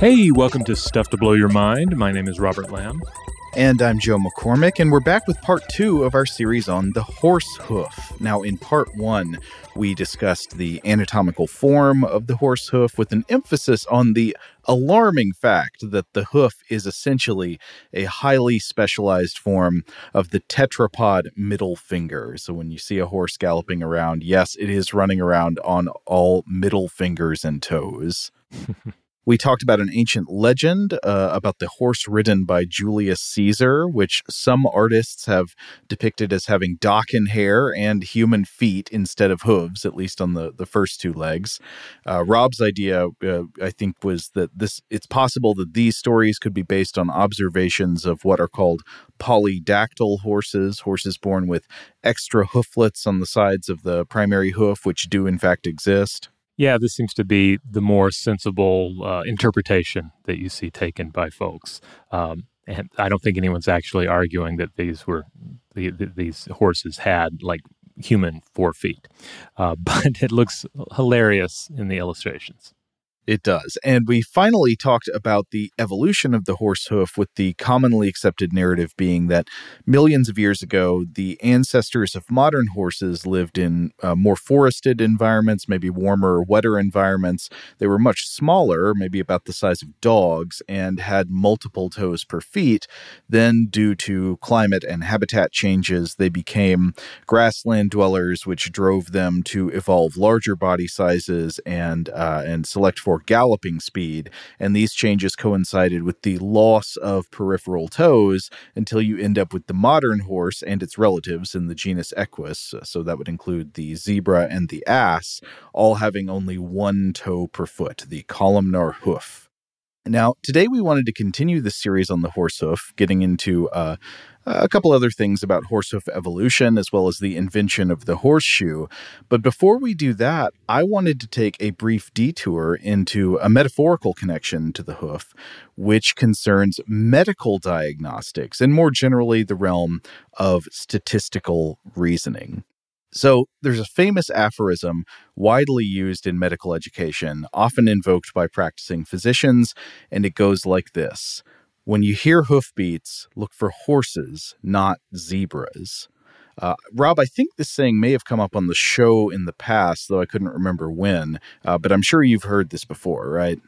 Hey, welcome to Stuff to Blow Your Mind. My name is Robert Lamb. And I'm Joe McCormick, and we're back with part two of our series on the horse hoof. Now, in part one, we discussed the anatomical form of the horse hoof with an emphasis on the alarming fact that the hoof is essentially a highly specialized form of the tetrapod middle finger. So, when you see a horse galloping around, yes, it is running around on all middle fingers and toes. We talked about an ancient legend uh, about the horse ridden by Julius Caesar, which some artists have depicted as having Docken hair and human feet instead of hooves, at least on the, the first two legs. Uh, Rob's idea, uh, I think, was that this it's possible that these stories could be based on observations of what are called polydactyl horses, horses born with extra hooflets on the sides of the primary hoof, which do in fact exist yeah, this seems to be the more sensible uh, interpretation that you see taken by folks. Um, and I don't think anyone's actually arguing that these were the, the, these horses had like human four feet, uh, but it looks hilarious in the illustrations. It does. And we finally talked about the evolution of the horse hoof, with the commonly accepted narrative being that millions of years ago, the ancestors of modern horses lived in uh, more forested environments, maybe warmer, wetter environments. They were much smaller, maybe about the size of dogs, and had multiple toes per feet. Then, due to climate and habitat changes, they became grassland dwellers, which drove them to evolve larger body sizes and uh, and select for galloping speed, and these changes coincided with the loss of peripheral toes until you end up with the modern horse and its relatives in the genus Equus. So that would include the zebra and the ass, all having only one toe per foot, the columnar hoof. Now, today we wanted to continue the series on the horse hoof, getting into uh, a couple other things about horsehoof evolution as well as the invention of the horseshoe. But before we do that, I wanted to take a brief detour into a metaphorical connection to the hoof, which concerns medical diagnostics and more generally the realm of statistical reasoning. So, there's a famous aphorism widely used in medical education, often invoked by practicing physicians, and it goes like this when you hear hoofbeats, look for horses, not zebras. Uh, Rob, I think this saying may have come up on the show in the past, though I couldn't remember when. Uh, but I'm sure you've heard this before, right?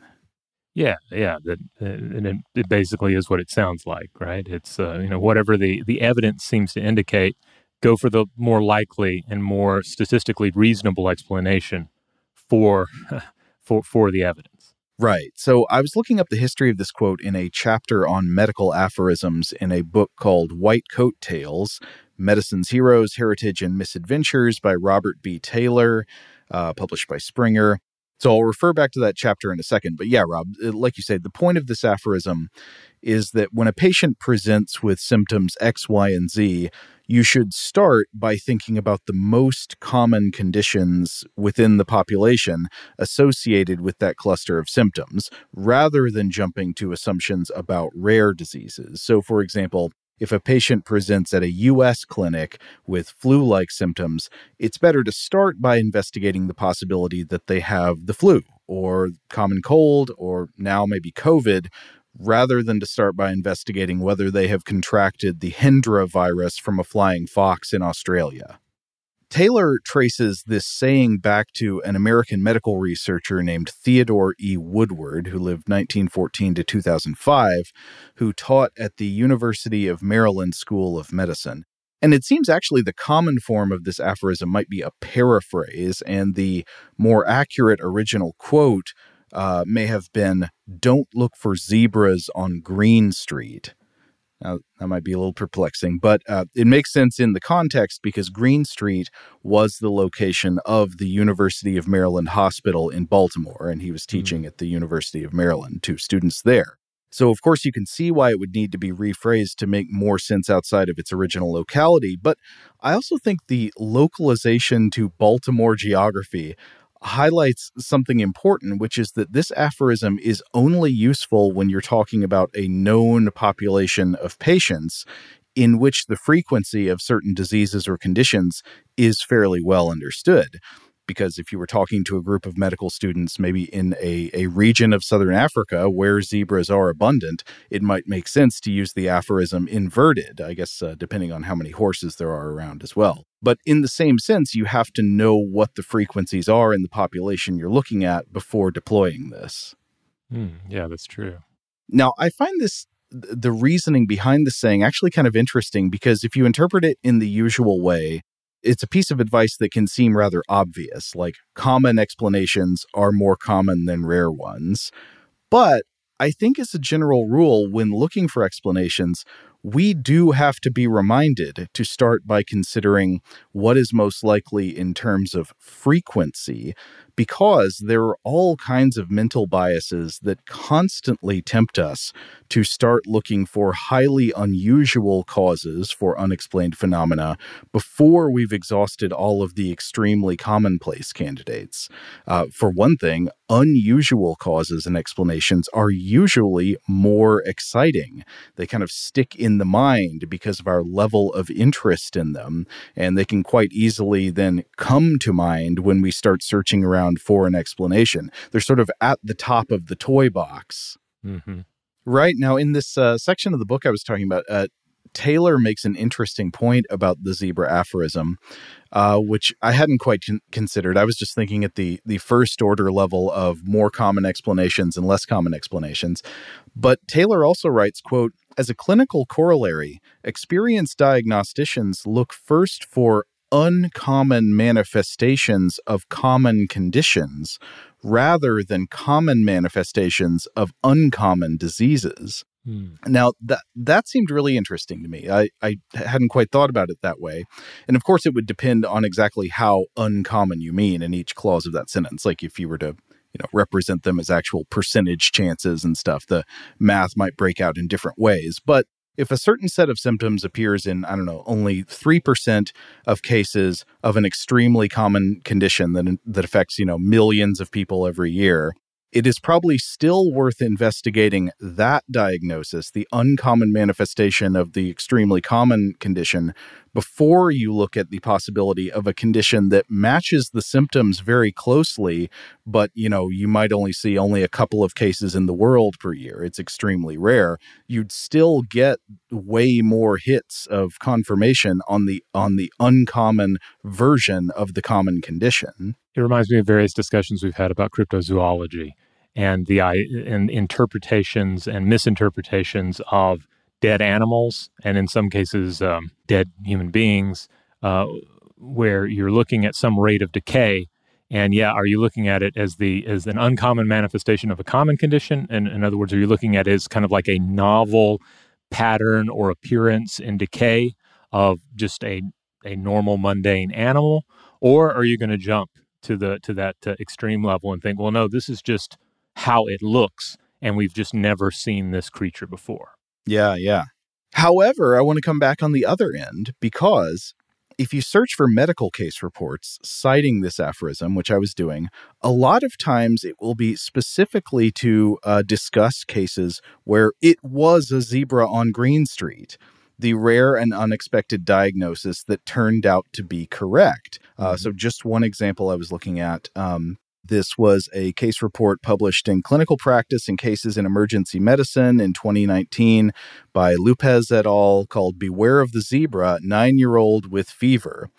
Yeah, yeah, that, uh, and it, it, basically is what it sounds like, right? It's uh, you know whatever the the evidence seems to indicate, go for the more likely and more statistically reasonable explanation for for for the evidence. Right. So I was looking up the history of this quote in a chapter on medical aphorisms in a book called White Coat Tales Medicine's Heroes, Heritage, and Misadventures by Robert B. Taylor. uh, published by Springer. So I'll refer back to that chapter in a second. But yeah, Rob, like you say, the point of this aphorism is that when a patient presents with symptoms X, Y, and Z, you should start by thinking about the most common conditions within the population associated with that cluster of symptoms, rather than jumping to assumptions about rare diseases. So, for example, if a patient presents at a US clinic with flu like symptoms, it's better to start by investigating the possibility that they have the flu or common cold or now maybe COVID rather than to start by investigating whether they have contracted the Hendra virus from a flying fox in Australia. Taylor traces this saying back to an American medical researcher named Theodore E. Woodward, who lived 1914 to 2005, who taught at the University of Maryland School of Medicine. And it seems actually the common form of this aphorism might be a paraphrase, and the more accurate original quote uh, may have been Don't look for zebras on Green Street. Now, that might be a little perplexing, but uh, it makes sense in the context because Green Street was the location of the University of Maryland Hospital in Baltimore, and he was hmm. teaching mm. at the University of Maryland to students there. So, of course, you can see why it would need to be rephrased to make more sense outside of its original locality. But I also think the localization to Baltimore geography highlights something important, which is that this aphorism is only useful when you're talking about a known population of patients in which the frequency of certain diseases or conditions is fairly well understood because if you were talking to a group of medical students, maybe in a, a region of southern Africa where zebras are abundant, it might make sense to use the aphorism inverted, I guess, uh, depending on how many horses there are around as well. But in the same sense, you have to know what the frequencies are in the population you're looking at before deploying this. Mm, yeah, that's true. Now, I find this the reasoning behind the saying actually kind of interesting because if you interpret it in the usual way, it's a piece of advice that can seem rather obvious, like common explanations are more common than rare ones. But I think, as a general rule, when looking for explanations, we do have to be reminded to start by considering what is most likely in terms of frequency, because there are all kinds of mental biases that constantly tempt us to start looking for highly unusual causes for unexplained phenomena before we've exhausted all of the extremely commonplace candidates. Uh, for one thing, unusual causes and explanations are usually more exciting. They kind of stick in the mind because of our level of interest in them, and they can quite easily then come to mind when we start searching around for an explanation. They're sort of at the top of the toy box. Mm-hmm. Right now, in this uh, section of the book I was talking about, uh, Taylor makes an interesting point about the zebra aphorism, uh, which I hadn't quite con- considered. I was just thinking at the the first order level of more common explanations and less common explanations. But Taylor also writes, "quote As a clinical corollary, experienced diagnosticians look first for uncommon manifestations of common conditions rather than common manifestations of uncommon diseases. Hmm. Now that that seemed really interesting to me. I, I hadn't quite thought about it that way. And of course it would depend on exactly how uncommon you mean in each clause of that sentence. Like if you were to you know represent them as actual percentage chances and stuff the math might break out in different ways but if a certain set of symptoms appears in, I don't know, only 3% of cases of an extremely common condition that, that affects, you know, millions of people every year, it is probably still worth investigating that diagnosis, the uncommon manifestation of the extremely common condition, before you look at the possibility of a condition that matches the symptoms very closely, but you know, you might only see only a couple of cases in the world per year. It's extremely rare. You'd still get way more hits of confirmation on the on the uncommon version of the common condition. It reminds me of various discussions we've had about cryptozoology and the and interpretations and misinterpretations of dead animals and in some cases um, dead human beings, uh, where you're looking at some rate of decay. And yeah, are you looking at it as the as an uncommon manifestation of a common condition? And in other words, are you looking at it as kind of like a novel pattern or appearance in decay of just a a normal mundane animal, or are you going to jump to the to that uh, extreme level and think, well, no, this is just how it looks, and we've just never seen this creature before. Yeah, yeah. However, I want to come back on the other end because if you search for medical case reports citing this aphorism, which I was doing, a lot of times it will be specifically to uh, discuss cases where it was a zebra on Green Street. The rare and unexpected diagnosis that turned out to be correct. Uh, so, just one example I was looking at um, this was a case report published in Clinical Practice in Cases in Emergency Medicine in 2019 by Lupez et al. called Beware of the Zebra Nine Year Old with Fever.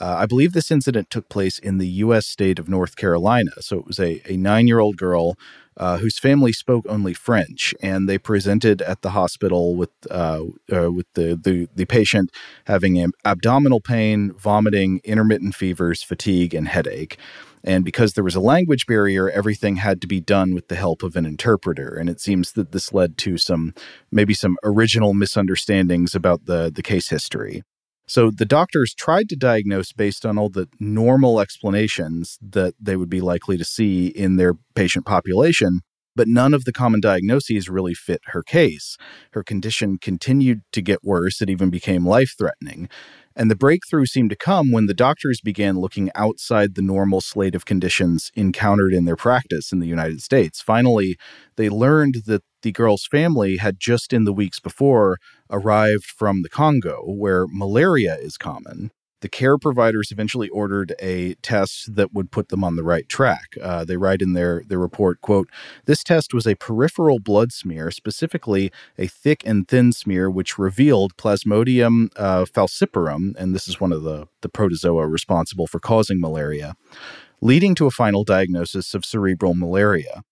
Uh, I believe this incident took place in the U.S. state of North Carolina. So it was a, a nine year old girl uh, whose family spoke only French, and they presented at the hospital with uh, uh, with the, the the patient having abdominal pain, vomiting, intermittent fevers, fatigue, and headache. And because there was a language barrier, everything had to be done with the help of an interpreter. And it seems that this led to some, maybe some original misunderstandings about the, the case history. So the doctors tried to diagnose based on all the normal explanations that they would be likely to see in their patient population, but none of the common diagnoses really fit her case. Her condition continued to get worse, it even became life threatening. And the breakthrough seemed to come when the doctors began looking outside the normal slate of conditions encountered in their practice in the United States. Finally, they learned that the girl's family had just in the weeks before arrived from the Congo, where malaria is common the care providers eventually ordered a test that would put them on the right track. Uh, they write in their, their report, quote, this test was a peripheral blood smear, specifically a thick and thin smear, which revealed Plasmodium uh, falciparum, and this is one of the, the protozoa responsible for causing malaria, leading to a final diagnosis of cerebral malaria.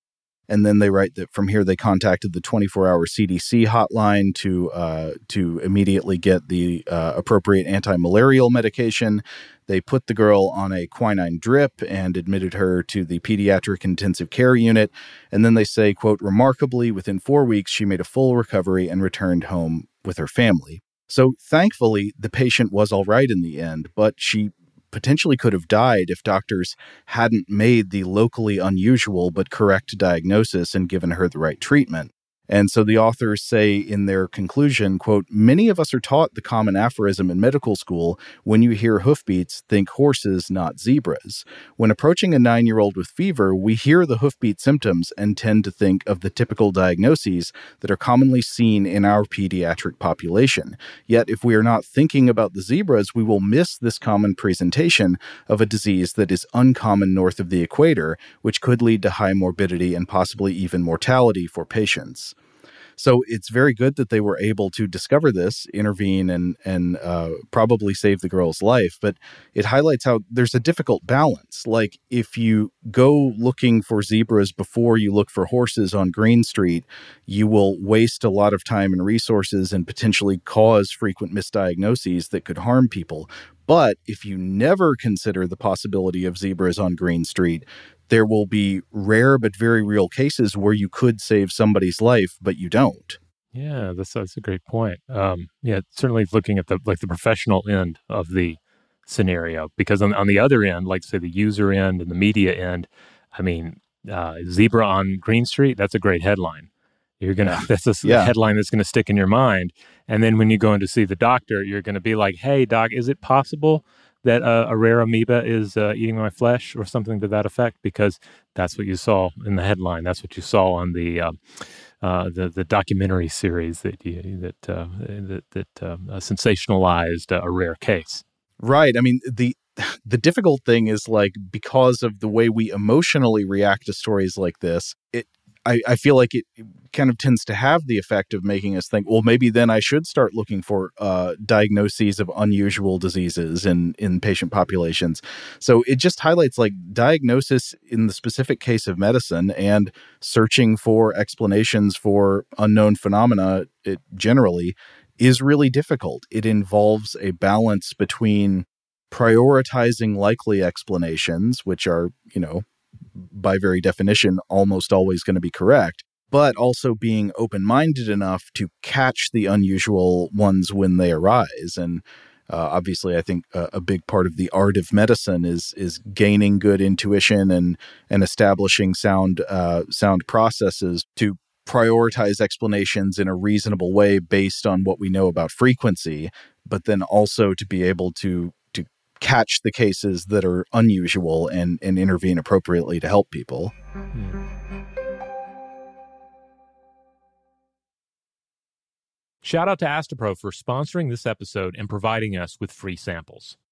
And then they write that from here they contacted the 24-hour CDC hotline to uh, to immediately get the uh, appropriate anti-malarial medication. They put the girl on a quinine drip and admitted her to the pediatric intensive care unit. And then they say, "quote Remarkably, within four weeks, she made a full recovery and returned home with her family." So thankfully, the patient was all right in the end, but she potentially could have died if doctors hadn't made the locally unusual but correct diagnosis and given her the right treatment. And so the authors say in their conclusion, quote, many of us are taught the common aphorism in medical school when you hear hoofbeats, think horses, not zebras. When approaching a nine year old with fever, we hear the hoofbeat symptoms and tend to think of the typical diagnoses that are commonly seen in our pediatric population. Yet, if we are not thinking about the zebras, we will miss this common presentation of a disease that is uncommon north of the equator, which could lead to high morbidity and possibly even mortality for patients. So it's very good that they were able to discover this, intervene, and and uh, probably save the girl's life. But it highlights how there's a difficult balance. Like if you go looking for zebras before you look for horses on Green Street, you will waste a lot of time and resources and potentially cause frequent misdiagnoses that could harm people. But if you never consider the possibility of zebras on Green Street, there will be rare but very real cases where you could save somebody's life, but you don't. Yeah, that's that's a great point. Um, yeah, certainly looking at the like the professional end of the scenario, because on on the other end, like say the user end and the media end, I mean, uh, zebra on Green Street, that's a great headline. You're gonna that's a yeah. headline that's gonna stick in your mind. And then when you go in to see the doctor, you're gonna be like, "Hey, doc, is it possible that uh, a rare amoeba is uh, eating my flesh or something to that effect because that's what you saw in the headline. That's what you saw on the uh, uh the, the documentary series that you, that uh, that, that um, uh, sensationalized a rare case. Right. I mean the the difficult thing is like because of the way we emotionally react to stories like this, it I, I feel like it kind of tends to have the effect of making us think, well, maybe then I should start looking for uh, diagnoses of unusual diseases in in patient populations. So it just highlights like diagnosis in the specific case of medicine and searching for explanations for unknown phenomena. It generally is really difficult. It involves a balance between prioritizing likely explanations, which are you know by very definition, almost always going to be correct, but also being open minded enough to catch the unusual ones when they arise. And Uh, obviously, I think a, a, big part of the art of medicine is is gaining good intuition and and establishing sound uh, sound processes to prioritize explanations in a reasonable way based on what we know about frequency, but then also to be able to to catch the cases that are unusual and and intervene appropriately to help people. Shout out to Astepro for sponsoring this episode and providing us with free samples.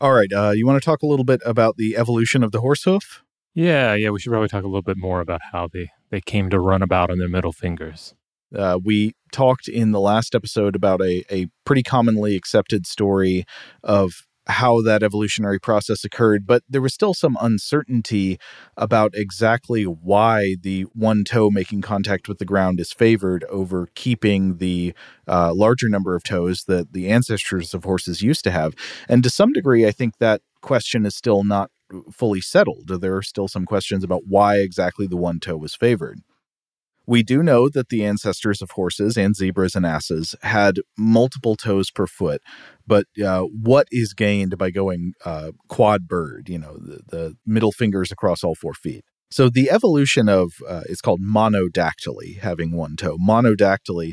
All right. Uh, you want to talk a little bit about the evolution of the horse hoof? Yeah, yeah. We should probably talk a little bit more about how they, they came to run about on their middle fingers. Uh, we talked in the last episode about a, a pretty commonly accepted story of how that evolutionary process occurred, but there was still some uncertainty about exactly why the one toe making contact with the ground is favored over keeping the uh, larger number of toes that the ancestors of horses used to have. And to some degree, I think that question is still not fully settled. There are still some questions about why exactly the one toe was favored. We do know that the ancestors of horses and zebras and asses had multiple toes per foot, but uh, what is gained by going uh, quad bird, you know, the, the, middle fingers across all four feet? So the evolution of uh, it's called monodactyly, having one toe. Monodactyly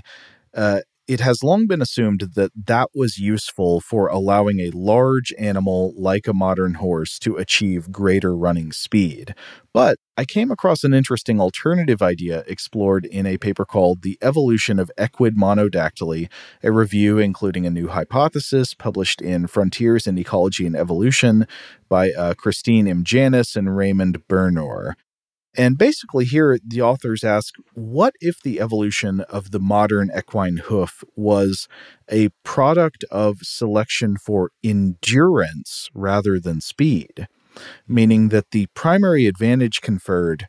uh, it has long been assumed that that was useful for allowing a large animal like a modern horse to achieve greater running speed. But I came across an interesting alternative idea explored in a paper called The Evolution of Equid Monodactyly, a review including a new hypothesis published in Frontiers in Ecology and Evolution by uh, Christine M. Janis and Raymond Bernor. And basically, here the authors ask what if the evolution of the modern equine hoof was a product of selection for endurance rather than speed? Meaning mm-hmm. that the primary advantage conferred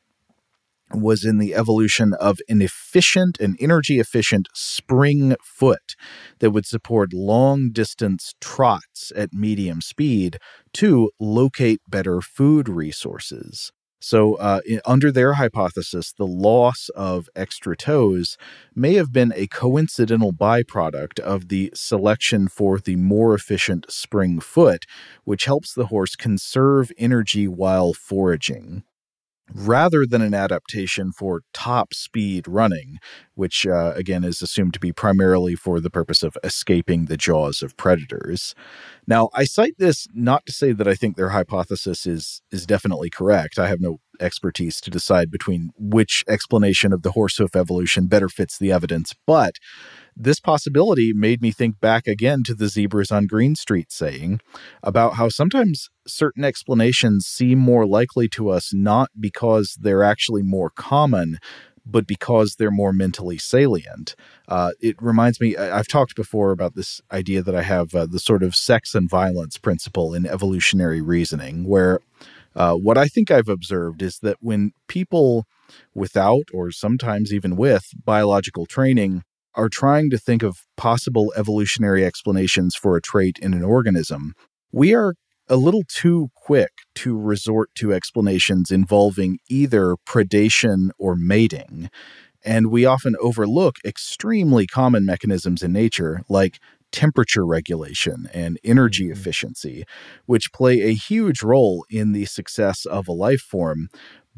was in the evolution of an efficient and energy efficient spring foot that would support long distance trots at medium speed to locate better food resources. So, uh, in, under their hypothesis, the loss of extra toes may have been a coincidental byproduct of the selection for the more efficient spring foot, which helps the horse conserve energy while foraging rather than an adaptation for top speed running, which uh, again is assumed to be primarily for the purpose of escaping the jaws of predators. Now, I cite this not to say that I think their hypothesis is is definitely correct. I have no expertise to decide between which explanation of the horse hoof evolution better fits the evidence, but this possibility made me think back again to the zebras on Green Street saying about how sometimes certain explanations seem more likely to us not because they're actually more common, but because they're more mentally salient. Uh, it reminds me, I've talked before about this idea that I have uh, the sort of sex and violence principle in evolutionary reasoning, where uh, what I think I've observed is that when people without, or sometimes even with, biological training are trying to think of possible evolutionary explanations for a trait in an organism, we are a little too quick to resort to explanations involving either predation or mating. And we often overlook extremely common mechanisms in nature, like temperature regulation and energy mm-hmm. efficiency, which play a huge role in the success of a life form.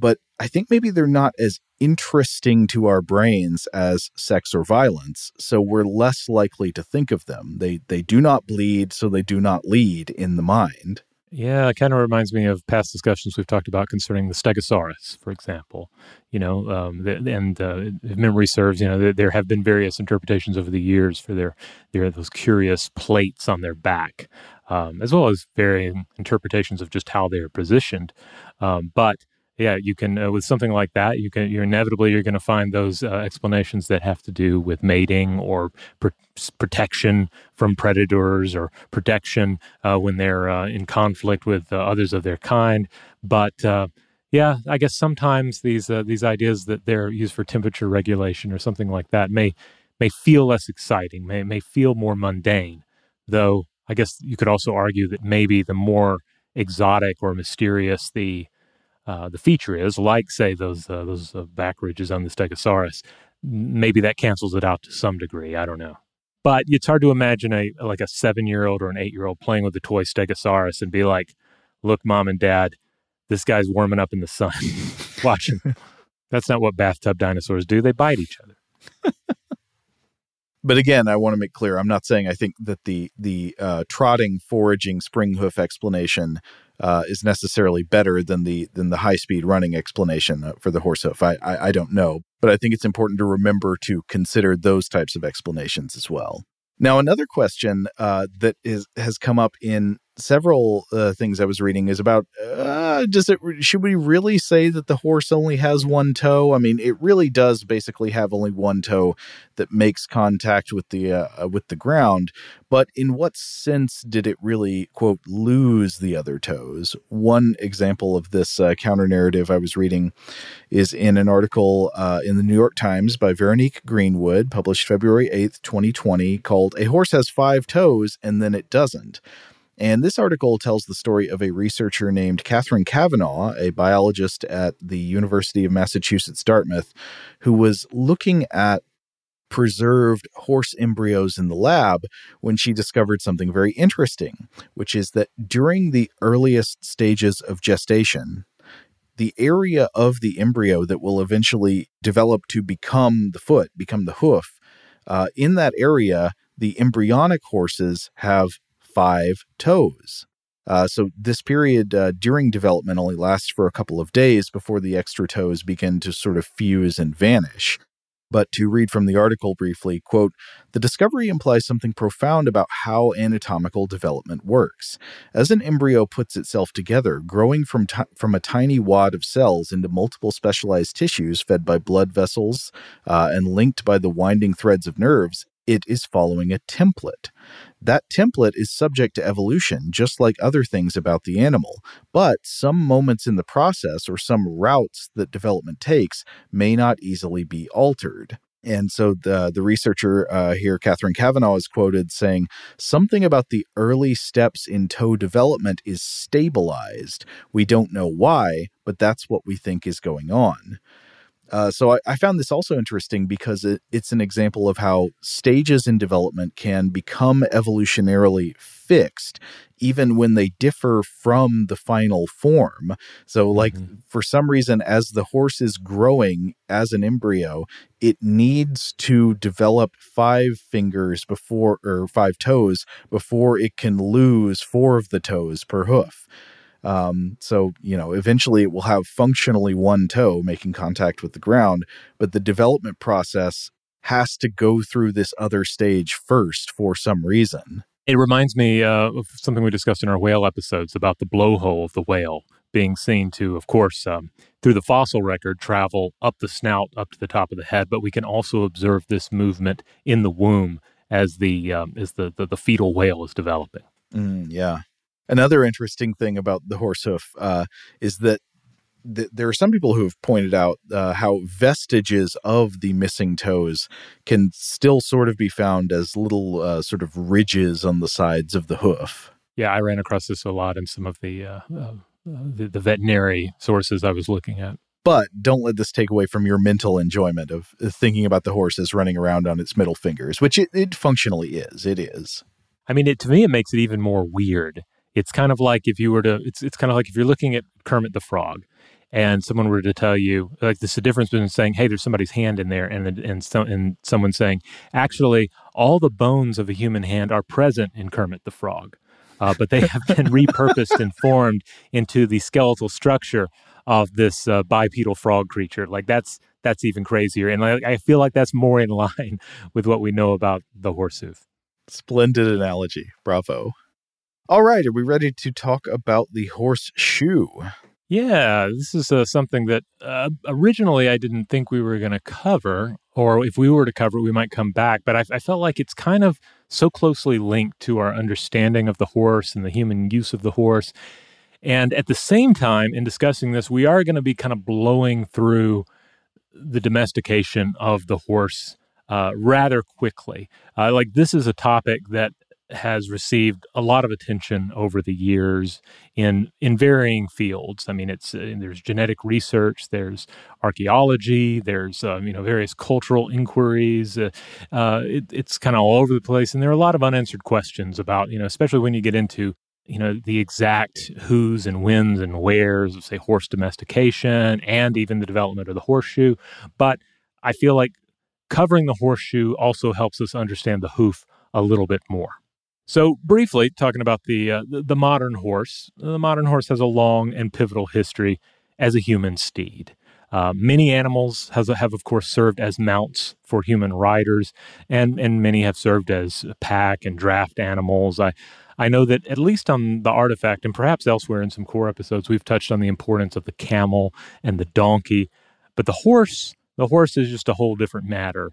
But I think maybe they're not as interesting to our brains as sex or violence, so we're less likely to think of them. They they do not bleed, so they do not lead in the mind. Yeah, it kind of reminds me of past discussions we've talked about concerning the Stegosaurus, for example. You know, um, and uh, if memory serves, you know, there, there, have been various interpretations over the years for their their those curious plates on their back, um, as well as varying interpretations of just how they are positioned. Um, but yeah, you can uh, with something like that, you can you're inevitably you're going to find those uh, explanations that have to do with mating or pr- protection from predators or protection uh, when they're uh, in conflict with uh, others of their kind. But uh, yeah, I guess sometimes these these ideas that they're used for temperature regulation or something like that may may feel less exciting, may may feel more mundane. Though I guess you could also argue that maybe the more exotic or mysterious the uh, the feature is, like say those uh, those uh, back ridges on the Stegosaurus, maybe that cancels it out to some degree. I don't know, but it's hard to imagine a like a seven year old or an eight year old playing with the toy Stegosaurus and be like, "Look, mom and dad, this guy's warming up in the sun. Watching." That's not what bathtub dinosaurs do. They bite each other. But again, I want to make clear: I'm not saying I think that the the uh, trotting, foraging, spring hoof explanation uh, is necessarily better than the than the high speed running explanation uh, for the horse hoof. I, I, I don't know, but I think it's important to remember to consider those types of explanations as well. Now, another question uh, that is has come up in several uh, things I was reading is about uh, does it should we really say that the horse only has one toe? I mean, it really does basically have only one toe that makes contact with the uh, uh, with the ground. But in what sense did it really quote lose the other toes? One example of this uh, counter narrative I was reading is in an article uh, in the New York Times by Veronique Greenwood, published February eighth, twenty twenty, called "A Horse Has Five Toes and Then It Doesn't." And this article tells the story of a researcher named Kathryn Kavanagh, a biologist at the University of Massachusetts Dartmouth, who was looking at preserved horse embryos in the lab when she discovered something very interesting, which is that during the earliest stages of gestation, the area of the embryo that will eventually develop to become the foot, become the hoof, Uh, in that area, the embryonic horses have five toes. Uh, so this period uh, during development only lasts for a couple of days before the extra toes begin to sort of fuse and vanish. But to read from the article briefly, quote, the discovery implies something profound about how anatomical development works. As an embryo puts itself together, growing from, t- from a tiny wad of cells into multiple specialized tissues fed by blood vessels uh, and linked by the winding threads of nerves, it is following a template. That template is subject to evolution, just like other things about the animal, but some moments in the process or some routes that development takes may not easily be altered. And so the the researcher uh, here, Kathryn Kavanagh, is quoted saying something about the early steps in toe development is stabilized. We don't know why, but that's what we think is going on. Uh, so I, I, found this also interesting because it, it's an example of how stages in development can become evolutionarily fixed even when they differ from the final form. So, like, mm-hmm. for some reason, as the horse is growing as an embryo, it needs to develop five fingers before, or five toes before it can lose four of the toes per hoof. Um, so, you know, eventually it will have functionally one toe making contact with the ground, but the development process has to go through this other stage first for some reason. It reminds me uh, of something we discussed in our whale episodes about the blowhole of the whale being seen to, of course, um, through the fossil record, travel up the snout, up to the top of the head. But we can also observe this movement in the womb as the um, as the, the, the fetal whale is developing. Mm, yeah, Another interesting thing about the horse hoof uh, is that th- there are some people who have pointed out uh, how vestiges of the missing toes can still sort of be found as little uh, sort of ridges on the sides of the hoof. Yeah, I ran across this a lot in some of the, uh, uh, the, the veterinary sources I was looking at but don't let this take away from your mental enjoyment of thinking about the horse as running around on its middle fingers, which it, it functionally is. It is. I mean, it, to me, it makes it even more weird it's kind of like if you were to, it's, it's kind of like if you're looking at Kermit the Frog and someone were to tell you, like, this is the difference between saying, hey, there's somebody's hand in there and, and, so, and someone saying, actually, all the bones of a human hand are present in Kermit the Frog. Uh, but they have been repurposed and formed into the skeletal structure of this uh, bipedal frog creature. Like that's that's even crazier, and I, I, feel like that's more in line with what we know about the horsehoof. Splendid analogy, bravo. All right, are we ready to talk about the horseshoe? Yeah, this is uh, something that uh, originally I didn't think we were going to cover, or if we were to cover it, we might come back. But I, I, felt like it's kind of so closely linked to our understanding of the horse and the human use of the horse. And at the same time, in discussing this, we are going to be kind of blowing through the domestication of the horse uh, rather quickly. Uh, like, this is a topic that has received a lot of attention over the years in in varying fields. I mean, it's uh, there's genetic research, there's archaeology, there's um, you know various cultural inquiries. Uh, uh, it, it's kind of all over the place, and there are a lot of unanswered questions about you know, especially when you get into you know the exact who's and whens and wheres of say horse domestication and even the development of the horseshoe. But I feel like covering the horseshoe also helps us understand the hoof a little bit more. So, briefly, talking about the, uh, the, modern horse, the modern horse has a long and pivotal history as a human steed. Uh, many animals has, have, of course, served as mounts for human riders, and, and many have served as pack and draft animals. I, I know that at least on the artifact, and perhaps elsewhere in some core episodes, we've touched on the importance of the camel and the donkey. But the horse, the horse is just a whole different matter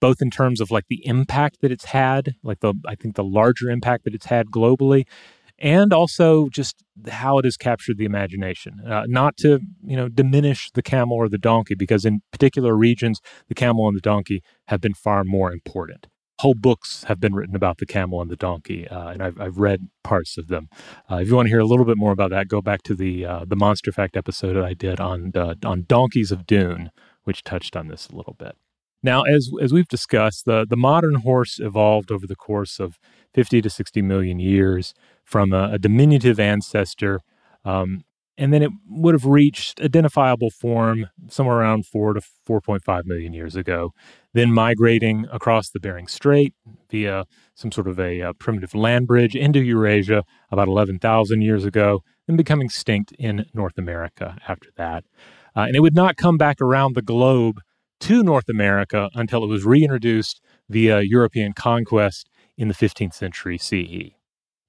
both in terms of like the impact that it's had, like the I think the larger impact that it's had globally, and also just how it has captured the imagination. Uh, not to you know diminish the camel or the donkey, because in particular regions, the camel and the donkey have been far more important. Whole books have been written about the camel and the donkey, uh, and I've, I've read parts of them. Uh, if you want to hear a little bit more about that, go back to the uh, the Monster Fact episode that I did on uh, on donkeys of Dune, which touched on this a little bit. Now, as as we've discussed, the the modern horse evolved over the course of 50 to 60 million years from a, a diminutive ancestor, um, and then it would have reached identifiable form somewhere around 4 to 4.5 million years ago, then migrating across the Bering Strait via some sort of a, a primitive land bridge into Eurasia about 11,000 years ago, and becoming extinct in North America after that. Uh, and it would not come back around the globe to North America until it was reintroduced via European conquest in the 15th century CE.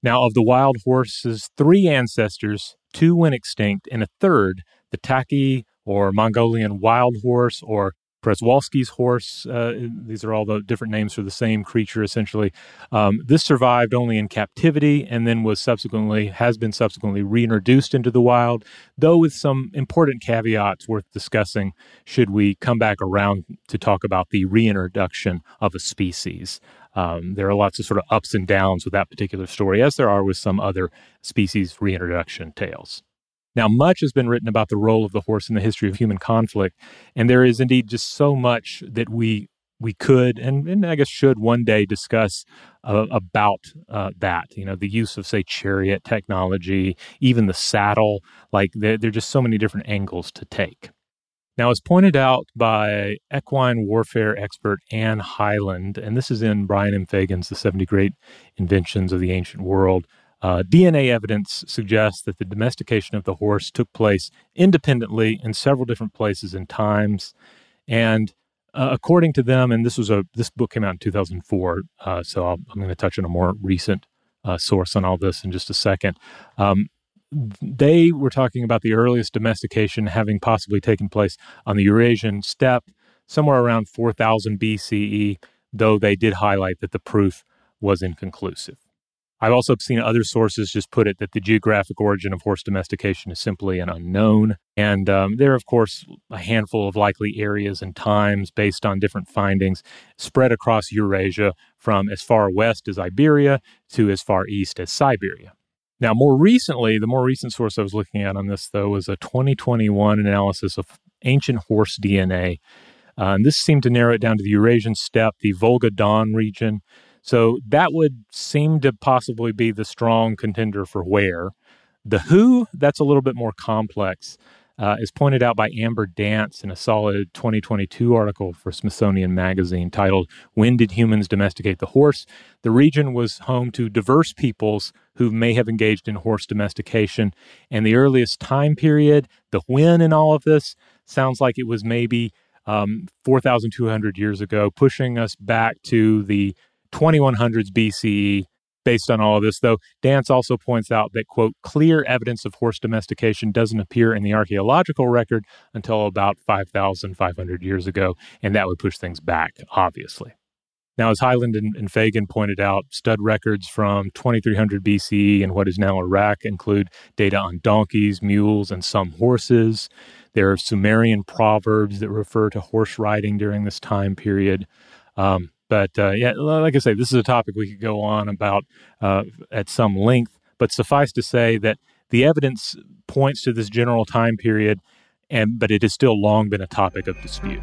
Now, of the wild horses, three ancestors, two went extinct, and a third, the Takhi or Mongolian wild horse or Przewalski's horse. Uh, these are all the different names for the same creature, essentially. Um, this survived only in captivity and then was subsequently, has been subsequently reintroduced into the wild, though with some important caveats worth discussing should we come back around to talk about the reintroduction of a species. Um, there are lots of sort of ups and downs with that particular story, as there are with some other species reintroduction tales. Now, much has been written about the role of the horse in the history of human conflict, and there is indeed just so much that we we could and, and I guess should one day discuss uh, about uh, that. You know, the use of say chariot technology, even the saddle. Like there, there are just so many different angles to take. Now, as pointed out by equine warfare expert Ann Hyland, and this is in Brian M. Fagan's The 70 Great Inventions of the Ancient World, uh, DNA evidence suggests that the domestication of the horse took place independently in several different places and times. And uh, according to them, and this was a this book came out in 2004, uh, so i am going to touch on a more recent uh, source on all this in just a second. Um, they were talking about the earliest domestication having possibly taken place on the Eurasian steppe somewhere around 4000 BCE, though they did highlight that the proof was inconclusive. I've also seen other sources just put it that the geographic origin of horse domestication is simply an unknown. And um, there are, of course, a handful of likely areas and times based on different findings spread across Eurasia from as far west as Iberia to as far east as Siberia. Now, more recently, the more recent source I was looking at on this, though, was a 2021 analysis of ancient horse DNA. Uh, and this seemed to narrow it down to the Eurasian steppe, the Volga Don region, so that would seem to possibly be the strong contender for where. The who, that's a little bit more complex, uh, is pointed out by Amber Dance in a solid 2022 article for Smithsonian Magazine titled When Did Humans Domesticate the Horse? The region was home to diverse peoples who may have engaged in horse domestication. And the earliest time period, the when in all of this, sounds like it was maybe um, 4,200 years ago, pushing us back to the 2100s BCE based on all of this, though Dance also points out that, quote, clear evidence of horse domestication doesn't appear in the archaeological record until about 5,500 years ago, and that would push things back, obviously. Now, as Hyland and, and Fagan pointed out, stud records from 2300 BCE and what is now Iraq include data on donkeys, mules, and some horses. There are Sumerian proverbs that refer to horse riding during this time period. Um, but uh, yeah, like I say, this is a topic we could go on about uh, at some length. But suffice to say that the evidence points to this general time period, and but it has still long been a topic of dispute.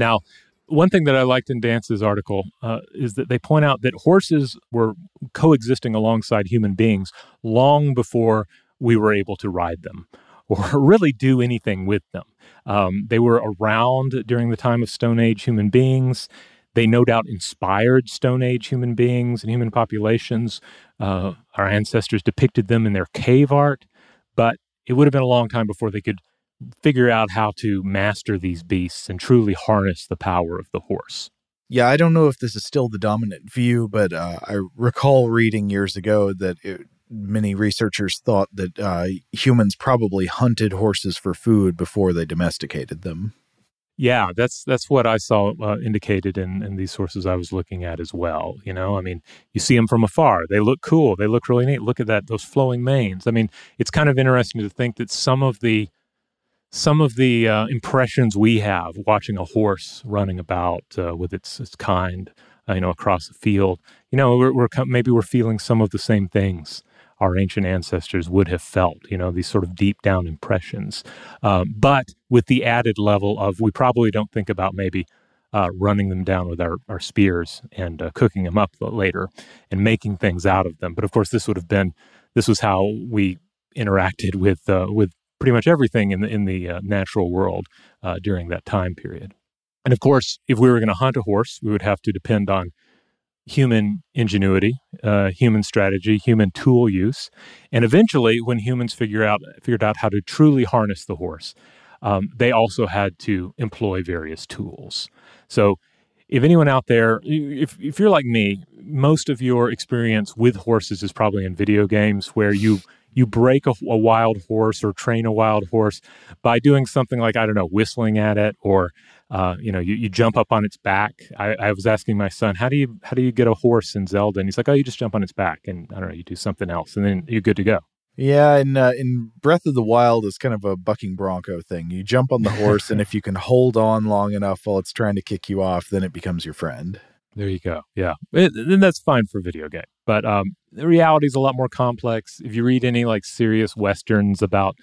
Now, one thing that I liked in Dance's article uh, is that they point out that horses were coexisting alongside human beings long before we were able to ride them or really do anything with them. Um, they were around during the time of Stone Age human beings. They no doubt inspired Stone Age human beings and human populations. Uh, our ancestors depicted them in their cave art, but it would have been a long time before they could figure out how to master these beasts and truly harness the power of the horse. Yeah, I don't know if this is still the dominant view, but uh, I recall reading years ago that it, many researchers thought that uh, humans probably hunted horses for food before they domesticated them. Yeah, that's that's what I saw uh, indicated in, in these sources I was looking at as well. You know, I mean, you see them from afar; they look cool, they look really neat. Look at that; those flowing manes. I mean, it's kind of interesting to think that some of the some of the uh, impressions we have watching a horse running about uh, with its, its kind, uh, you know, across the field, you know, we're, we're, maybe we're feeling some of the same things our ancient ancestors would have felt, you know, these sort of deep down impressions. Um, but with the added level of we probably don't think about maybe uh, running them down with our, our spears and uh, cooking them up later and making things out of them. But of course, this would have been, this was how we interacted with uh, with pretty much everything in the in the uh, natural world uh, during that time period. And of course, if we were going to hunt a horse, we would have to depend on human ingenuity, uh, human strategy, human tool use, and eventually, when humans figure out figured out how to truly harness the horse, um, they also had to employ various tools. So. If anyone out there, if, if you're like me, most of your experience with horses is probably in video games where you you break a, a, wild horse or train a wild horse by doing something like I don't know, whistling at it, or uh, you know, you, you jump up on its back. I, I, was asking my son, how do you how do you get a horse in Zelda? And he's like, oh, you just jump on its back, and I don't know, you do something else, and then you're good to go. Yeah, and uh, in Breath of the Wild, is kind of a bucking bronco thing. You jump on the horse, and if you can hold on long enough while it's trying to kick you off, then it becomes your friend. There you go. Yeah, then that's fine for video game. But um, the reality is a lot more complex. If you read any like serious westerns about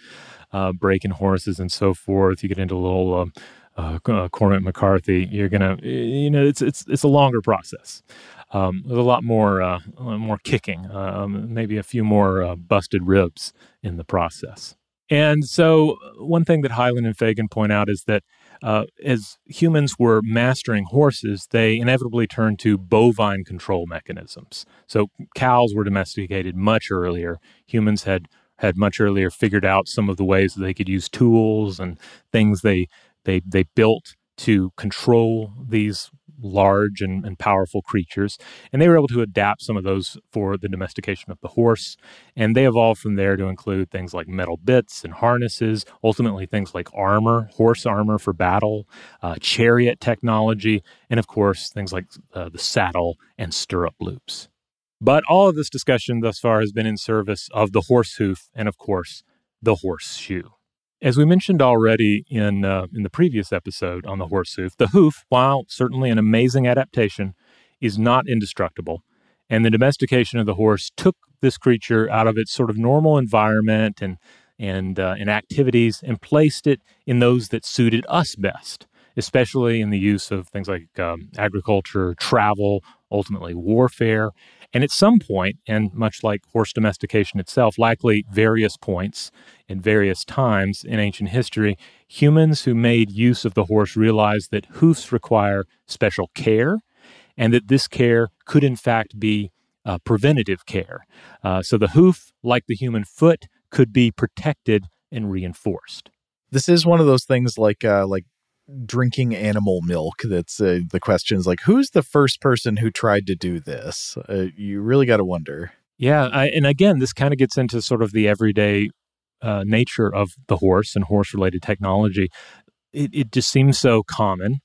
uh, breaking horses and so forth, you get into a little um, uh, uh, Cormac McCarthy. You're gonna, you know, it's it's it's a longer process. Um, there's a lot more uh, more kicking, um, maybe a few more uh, busted ribs in the process. And so, one thing that Hyland and Fagan point out is that uh, as humans were mastering horses, they inevitably turned to bovine control mechanisms. So cows were domesticated much earlier. Humans had had much earlier figured out some of the ways that they could use tools and things they they they built to control these large and, and powerful creatures. And they were able to adapt some of those for the domestication of the horse. And they evolved from there to include things like metal bits and harnesses, ultimately, things like armor, horse armor for battle, uh, chariot technology, and of course, things like uh, the saddle and stirrup loops. But all of this discussion thus far has been in service of the horse hoof and, of course, the horseshoe. As we mentioned already in uh, in the previous episode on the horse hoof, the hoof, while certainly an amazing adaptation, is not indestructible. And the domestication of the horse took this creature out of its sort of normal environment and and uh, and activities and placed it in those that suited us best, especially in the use of things like um, agriculture, travel, ultimately warfare, and at some point, and much like horse domestication itself, likely various points in various times in ancient history, humans who made use of the horse realized that hoofs require special care and that this care could, in fact, be uh, preventative care. Uh, so the hoof, like the human foot, could be protected and reinforced. This is one of those things like uh, like drinking animal milk that's uh, the question is like who's the first person who tried to do this? Uh, you really got to wonder. Yeah I, and again this kind of gets into sort of the everyday uh, nature of the horse and horse related technology. It, it just seems so common.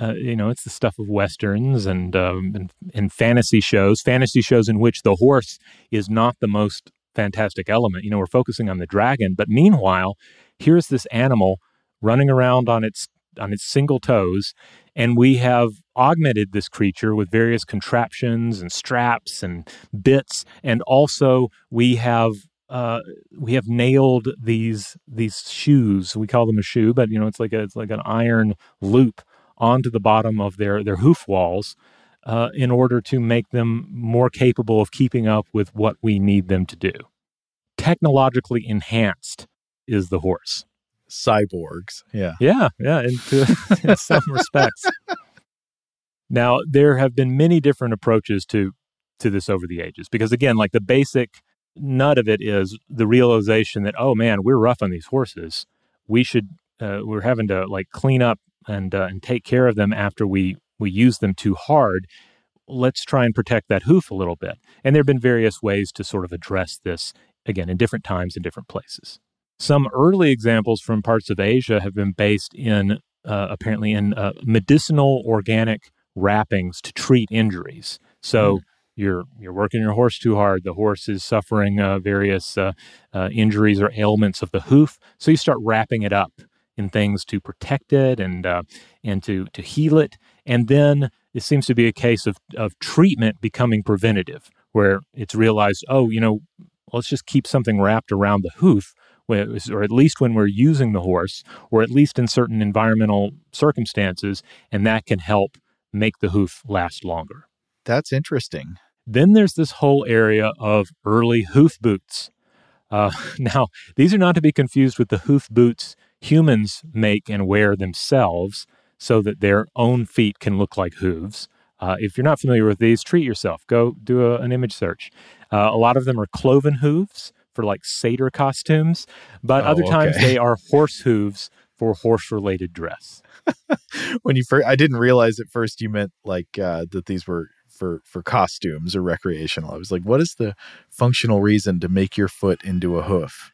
Uh, you know it's the stuff of westerns and, um, and and fantasy shows fantasy shows in which the horse is not the most fantastic element. You know we're focusing on the dragon but meanwhile here's this animal running around on its on its single toes. And we have augmented this creature with various contraptions and straps and bits. And also we have uh, we have nailed these these shoes. We call them a shoe, but you know it's like a, it's like an iron loop onto the bottom of their their hoof walls uh, in order to make them more capable of keeping up with what we need them to do. Technologically enhanced is the horse cyborgs. Yeah. Yeah. Yeah. In, in some respects. Now, there have been many different approaches to to this over the ages because again, like the basic nut of it is the realization that oh man, we're rough on these horses. We should uh, we're having to like clean up and uh, and take care of them after we we use them too hard. Let's try and protect that hoof a little bit. And there have been various ways to sort of address this again in different times in different places. Some early examples from parts of Asia have been based in uh, apparently in uh, medicinal organic wrappings to treat injuries. So mm. you're you're working your horse too hard. The horse is suffering uh, various uh, uh, injuries or ailments of the hoof. So you start wrapping it up in things to protect it and uh, and to to heal it. And then it seems to be a case of of treatment becoming preventative, where it's realized, oh, you know, let's just keep something wrapped around the hoof or at least when we're using the horse, or at least in certain environmental circumstances, and that can help make the hoof last longer. That's interesting. Then there's this whole area of early hoof boots. Uh, now, these are not to be confused with the hoof boots humans make and wear themselves so that their own feet can look like hooves. Uh, if you're not familiar with these, treat yourself. Go do a, an image search. Uh, a lot of them are cloven hooves for like satyr costumes, but oh, other times okay. they are horse hooves for horse related dress. when you first, I didn't realize at first you meant like uh, that these were for for costumes or recreational. I was like, what is the functional reason to make your foot into a hoof?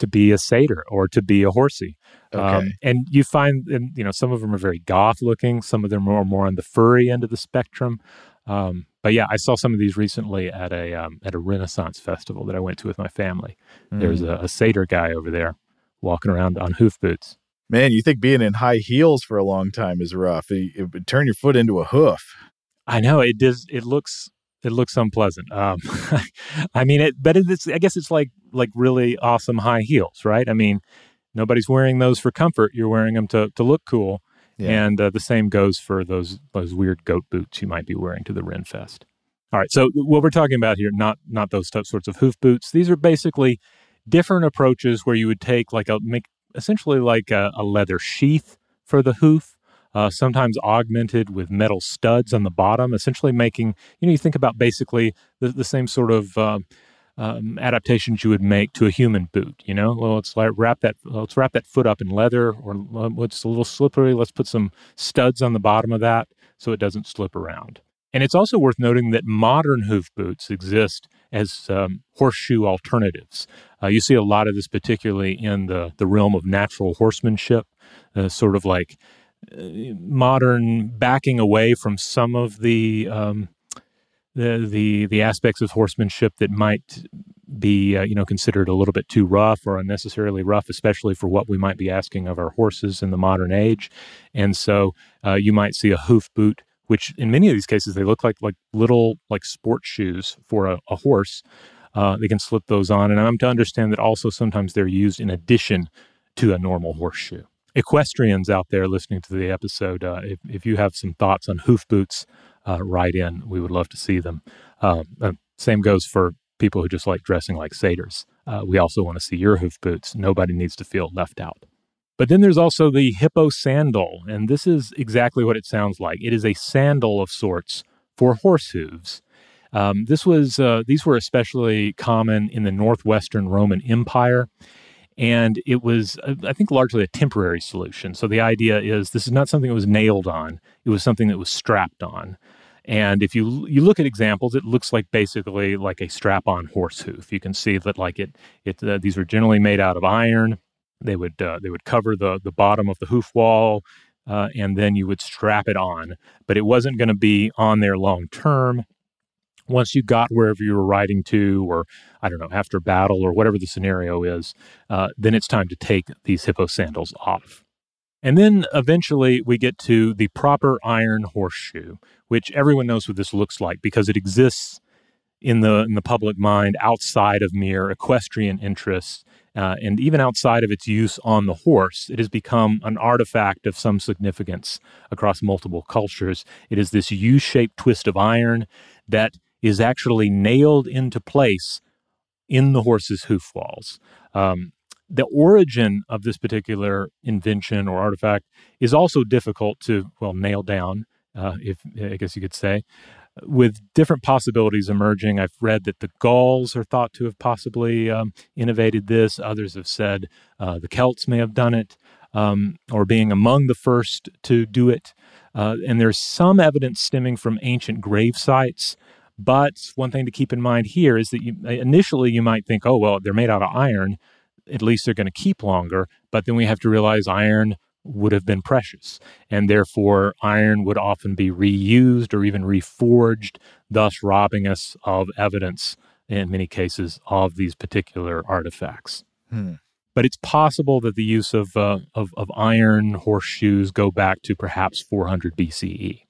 To be a satyr or to be a horsey. Um, okay. Um, and you find, and you know, some of them are very goth looking. Some of them are more on the furry end of the spectrum. Um, but yeah, I saw some of these recently at a um, at a Renaissance festival that I went to with my family. Mm. There's a, a satyr guy over there walking around on hoof boots. Man, you think being in high heels for a long time is rough? It, it would turn your foot into a hoof. I know it does. It looks it looks unpleasant. Um, I mean, it, but it's I guess it's like like really awesome high heels, right? I mean, nobody's wearing those for comfort. You're wearing them to to look cool. Yeah. And uh, the same goes for those those weird goat boots you might be wearing to the Ren Fest. All right, so what we're talking about here, not not those sorts of hoof boots. These are basically different approaches where you would take like a make essentially like a, a leather sheath for the hoof, uh, sometimes augmented with metal studs on the bottom, essentially making you know you think about basically the, the same sort of uh, um, adaptations you would make to a human boot. You know, well, let's wrap that let's wrap that foot up in leather, or it's a little slippery. Let's put some studs on the bottom of that so it doesn't slip around. And it's also worth noting that modern hoof boots exist as um, horseshoe alternatives. Uh, you see a lot of this, particularly in the, the realm of natural horsemanship, uh, sort of like uh, modern backing away from some of the, um, the the the aspects of horsemanship that might be uh, you know considered a little bit too rough or unnecessarily rough, especially for what we might be asking of our horses in the modern age. And so uh, you might see a hoof boot, which in many of these cases they look like like little like sports shoes for a, a horse. Uh, they can slip those on, and I'm to understand that also sometimes they're used in addition to a normal horseshoe. Equestrians out there listening to the episode, uh, if, if you have some thoughts on hoof boots, uh, write in. We would love to see them. Um, same goes for people who just like dressing like satyrs. Uh, we also want to see your hoof boots. Nobody needs to feel left out. But then there's also the hippo sandal, and this is exactly what it sounds like. It is a sandal of sorts for horse hooves. Um, this was uh, these were especially common in the northwestern Roman Empire, and it was uh, I think largely a temporary solution. So the idea is this is not something that was nailed on; it was something that was strapped on. And if you you look at examples, it looks like basically like a strap-on horse hoof. You can see that like it it uh, these were generally made out of iron. They would uh, they would cover the the bottom of the hoof wall, uh, and then you would strap it on. But it wasn't going to be on there long term. Once you got wherever you were riding to, or I don't know, after battle or whatever the scenario is, uh, then it's time to take these hippo sandals off. And then eventually we get to the proper iron horseshoe, which everyone knows what this looks like because it exists in the in the public mind outside of mere equestrian interests uh, and even outside of its use on the horse, it has become an artifact of some significance across multiple cultures. It is this U shaped twist of iron that is actually nailed into place in the horse's hoof walls. Um, the origin of this particular invention or artifact is also difficult to, well, nail down uh, if I guess you could say, with different possibilities emerging. I've read that the Gauls are thought to have possibly um, innovated this. Others have said uh, the Celts may have done it, um, or being among the first to do it. Uh, and there's some evidence stemming from ancient grave sites. But one thing to keep in mind here is that you, initially you might think, oh, well, they're made out of iron. At least they're going to keep longer. But then we have to realize iron would have been precious, and therefore iron would often be reused or even reforged, thus robbing us of evidence in many cases of these particular artifacts. Hmm. But it's possible that the use of, uh, of, of iron horseshoes go back to perhaps 400 BCE.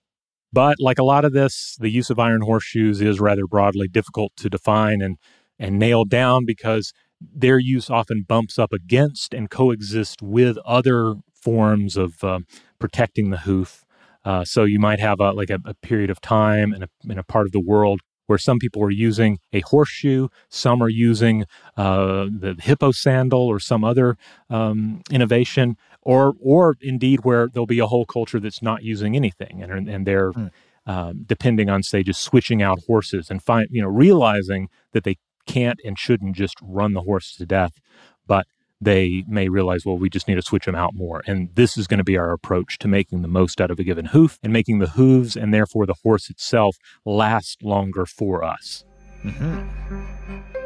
But like a lot of this, the use of iron horseshoes is rather broadly difficult to define and, and nail down because their use often bumps up against and coexist with other forms of um, protecting the hoof. Uh, so you might have a, like a, a period of time in a, in a part of the world where some people are using a horseshoe, some are using uh, the hippo sandal or some other um, innovation, or or indeed where there'll be a whole culture that's not using anything, and and they're mm. um, depending on say just switching out horses and find you know realizing that they can't and shouldn't just run the horse to death, but they may realize, well, we just need to switch them out more. And this is going to be our approach to making the most out of a given hoof and making the hooves and therefore the horse itself last longer for us. Mm-hmm.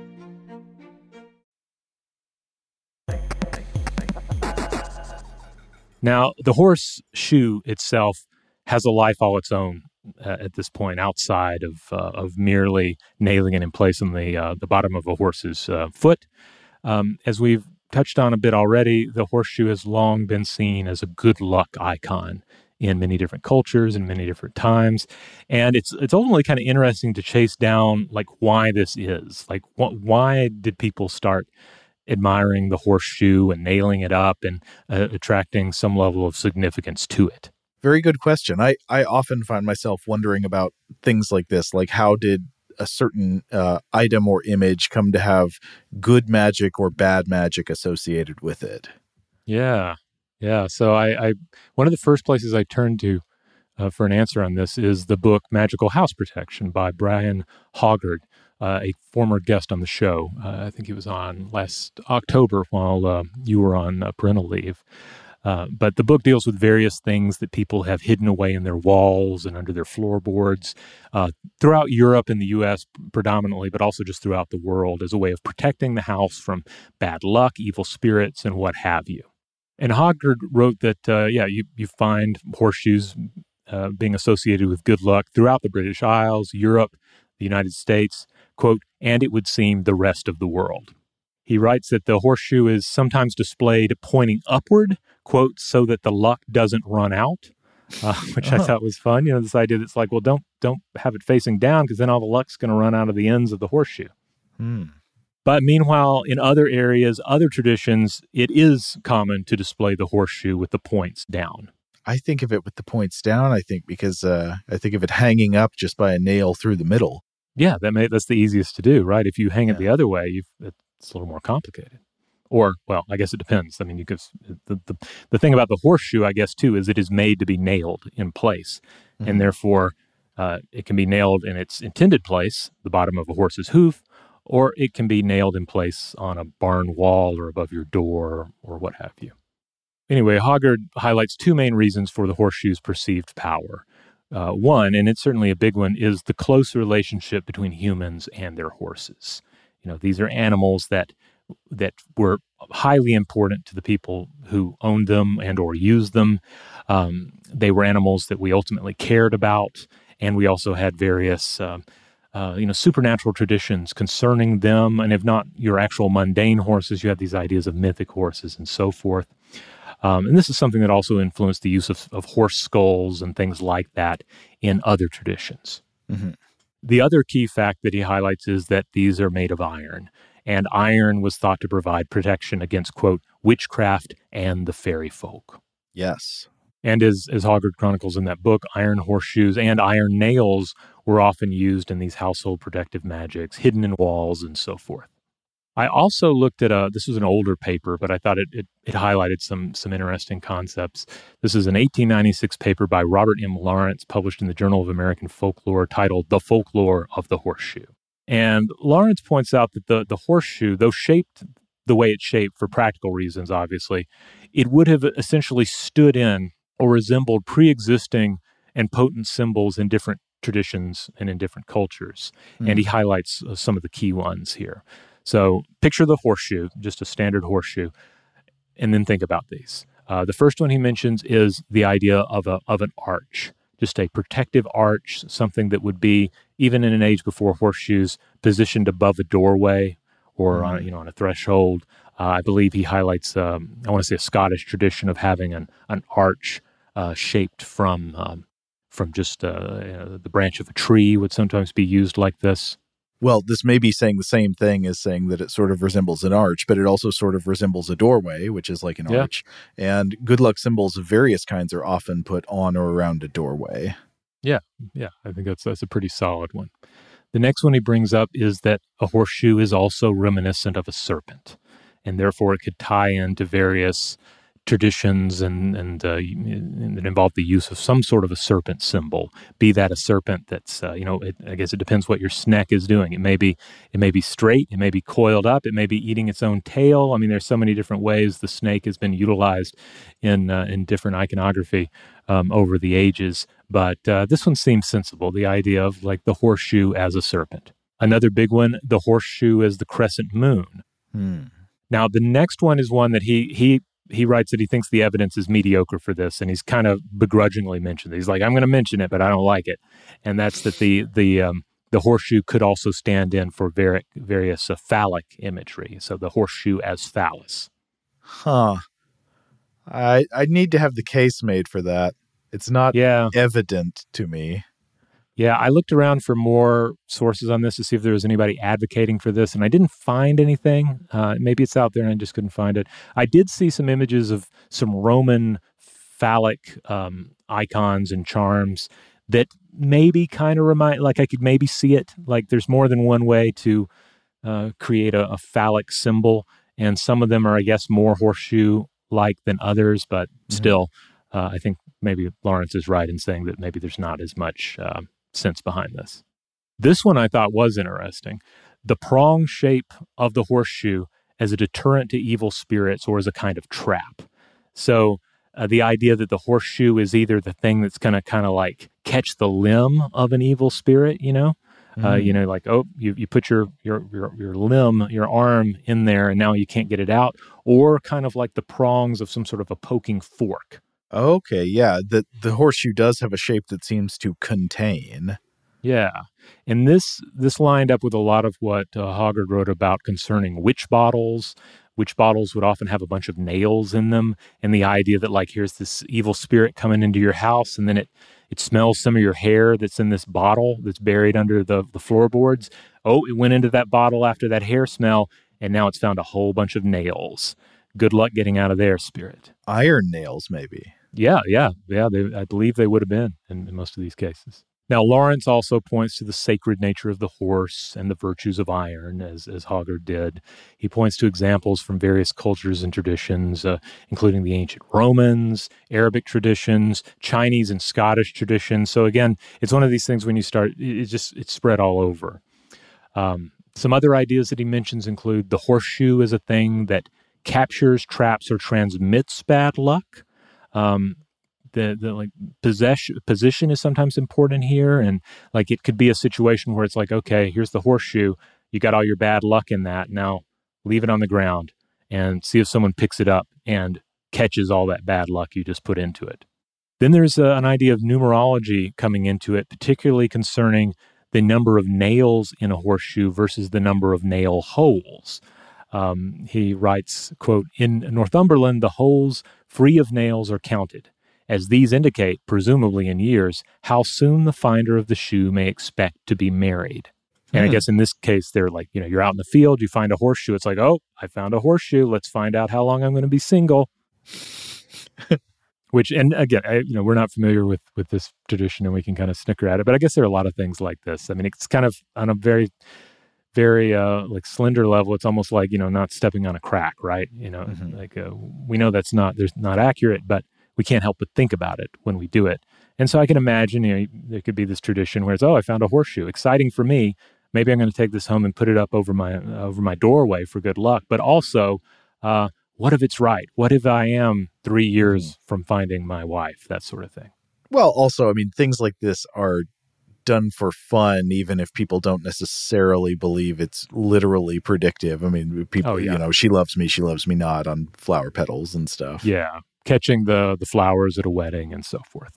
Now, the horseshoe itself has a life all its own uh, at this point, outside of uh, of merely nailing it in place on the uh, the bottom of a horse's uh, foot. Um, as we've touched on a bit already, the horseshoe has long been seen as a good luck icon in many different cultures and many different times, and it's it's ultimately kind of interesting to chase down like why this is. Like, wh- why did people start admiring the horseshoe and nailing it up and uh, attracting some level of significance to it? Very good question. I, I often find myself wondering about things like this, like how did a certain uh, item or image come to have good magic or bad magic associated with it? Yeah, yeah. So I, I one of the first places I turned to uh, for an answer on this is the book Magical House Protection by Brian Hoggard uh, a former guest on the show. Uh, I think he was on last October while uh, you were on uh, parental leave. Uh, but the book deals with various things that people have hidden away in their walls and under their floorboards uh, throughout Europe and the U.S. predominantly, but also just throughout the world as a way of protecting the house from bad luck, evil spirits, and what have you. And Hoggard wrote that, yeah, you, you find horseshoes being associated with good luck throughout the British Isles, Europe, the United States, quote, and it would seem the rest of the world. He writes that the horseshoe is sometimes displayed pointing upward, quote, so that the luck doesn't run out, uh, which I uh-huh. thought was fun. You know, this idea that's like, well, don't don't have it facing down because then all the luck's going to run out of the ends of the horseshoe. Hmm. But meanwhile, in other areas, other traditions, it is common to display the horseshoe with the points down. I think of it with the points down. I think because uh, I think of it hanging up just by a nail through the middle. Yeah, that may that's the easiest to do, right? If you hang yeah. it the other way, it's a little more complicated. Or, well, I guess it depends. I mean, you could the, the the thing about the horseshoe, I guess, too, is it is made to be nailed in place, mm-hmm. and therefore uh, it can be nailed in its intended place, the bottom of a horse's hoof, or it can be nailed in place on a barn wall or above your door or what have you. Anyway, Hoggard highlights two main reasons for the horseshoe's perceived power. Uh, one, and it's certainly a big one, is the close relationship between humans and their horses. You know, these are animals that that were highly important to the people who owned them and or used them. Um, they were animals that we ultimately cared about, and we also had various. Um, uh, you know, supernatural traditions concerning them, and if not your actual mundane horses, you have these ideas of mythic horses and so forth. Um, and this is something that also influenced the use of, of horse skulls and things like that in other traditions. Mm-hmm. The other key fact that he highlights is that these are made of iron, and iron was thought to provide protection against, quote, witchcraft and the fairy folk. Yes. And as, as Hoggard chronicles in that book, iron horseshoes and iron nails were often used in these household protective magics, hidden in walls and so forth. I also looked at a this was an older paper, but I thought it, it, it highlighted some some interesting concepts. This is an 1896 paper by Robert M. Lawrence, published in the Journal of American Folklore, titled "The Folklore of the Horseshoe." And Lawrence points out that the the horseshoe, though shaped the way it's shaped for practical reasons, obviously, it would have essentially stood in or resembled pre-existing and potent symbols in different traditions and in different cultures. Mm. And he highlights uh, some of the key ones here. So picture the horseshoe, just a standard horseshoe, and then think about these. Uh, the first one he mentions is the idea of a of an arch, just a protective arch, something that would be even in an age before horseshoes, positioned above a doorway or on, mm-hmm. you know on a threshold. Uh, I believe he highlights um, I want to say a Scottish tradition of having an an arch uh, shaped from um, from just uh, the branch of a tree would sometimes be used like this. Well, this may be saying the same thing as saying that it sort of resembles an arch, but it also sort of resembles a doorway, which is like an yeah. arch. And good luck symbols of various kinds are often put on or around a doorway. Yeah, yeah, I think that's that's a pretty solid one. The next one he brings up is that a horseshoe is also reminiscent of a serpent, and therefore it could tie into various traditions and and, uh, that involve the use of some sort of a serpent symbol. Be that a serpent that's uh, you know it, I guess it depends what your snake is doing. It may be it may be straight, it may be coiled up, it may be eating its own tail. I mean, there's so many different ways the snake has been utilized in uh, in different iconography um, over the ages. But uh, this one seems sensible. The idea of like the horseshoe as a serpent. Another big one, the horseshoe as the crescent moon. Hmm. Now, the next one is one that he he he writes that he thinks the evidence is mediocre for this, and he's kind of begrudgingly mentioned it. He's like, "I'm going to mention it, but I don't like it," and that's that the the um, the horseshoe could also stand in for very, various uh, phallic imagery. So the horseshoe as phallus. Huh. I I need to have the case made for that. It's not yeah. evident to me. Yeah, I looked around for more sources on this to see if there was anybody advocating for this, and I didn't find anything. Uh, maybe it's out there and I just couldn't find it. I did see some images of some Roman phallic um, icons and charms that maybe kind of remind, like I could maybe see it. Like there's more than one way to uh, create a, a phallic symbol, and some of them are, I guess, more horseshoe like than others, but mm-hmm. still, uh, I think maybe Lawrence is right in saying that maybe there's not as much uh, sense behind this. This one I thought was interesting. The prong shape of the horseshoe as a deterrent to evil spirits or as a kind of trap. So, uh, the idea that the horseshoe is either the thing that's going to kind of like catch the limb of an evil spirit, you know, mm. uh, you know, like oh, you, you put your, your your your limb, your arm in there, and now you can't get it out, or kind of like the prongs of some sort of a poking fork. Okay, yeah. The the horseshoe does have a shape that seems to contain. Yeah. And this this lined up with a lot of what uh, Hoggard wrote about concerning witch bottles. Witch bottles would often have a bunch of nails in them, and the idea that like here's this evil spirit coming into your house, and then it it smells some of your hair that's in this bottle that's buried under the the floorboards. Oh, it went into that bottle after that hair smell, and now it's found a whole bunch of nails. Good luck getting out of there, spirit. Iron nails, maybe. Yeah, yeah, yeah. They, I believe they would have been in, in most of these cases. Now, Lawrence also points to the sacred nature of the horse and the virtues of iron, as, as Hoggard did. He points to examples from various cultures and traditions, uh, including the ancient Romans, Arabic traditions, Chinese and Scottish traditions. So again, it's one of these things when you start, it, just it's spread all over. Um, some other ideas that he mentions include the horseshoe as a thing that captures, traps, or transmits bad luck. Um, the the like possession position is sometimes important here, and like it could be a situation where it's like, okay, here's the horseshoe, you got all your bad luck in that. Now leave it on the ground and see if someone picks it up and catches all that bad luck you just put into it. Then there's uh, an idea of numerology coming into it, particularly concerning the number of nails in a horseshoe versus the number of nail holes. Um, he writes, quote, in Northumberland, the holes free of nails are counted, as these indicate, presumably in years, how soon the finder of the shoe may expect to be married. And I Hmm. guess in this case, they're like, you know, you're out in the field, you find a horseshoe. It's like, oh, I found a horseshoe. Let's find out how long I'm going to be single. Which, and again, I, you know, we're not familiar with with this tradition, and we can kind of snicker at it. But I guess there are a lot of things like this. I mean, it's kind of on a very, very uh, like slender level. It's almost like you know, not stepping on a crack, right? You know, like uh, we know that's not there's not accurate, but we can't help but think about it when we do it. And so I can imagine, you know, there could be this tradition where it's, oh, I found a horseshoe, exciting for me. Maybe I'm going to take this home and put it up over my over my doorway for good luck. But also, uh, what if it's right? What if I am three years from finding my wife? That sort of thing. Well, also, I mean, things like this are done for fun, even if people don't necessarily believe it's literally predictive. I mean, people, Oh, yeah. you know, she loves me, she loves me not on flower petals and stuff. Yeah, catching the the flowers at a wedding and so forth.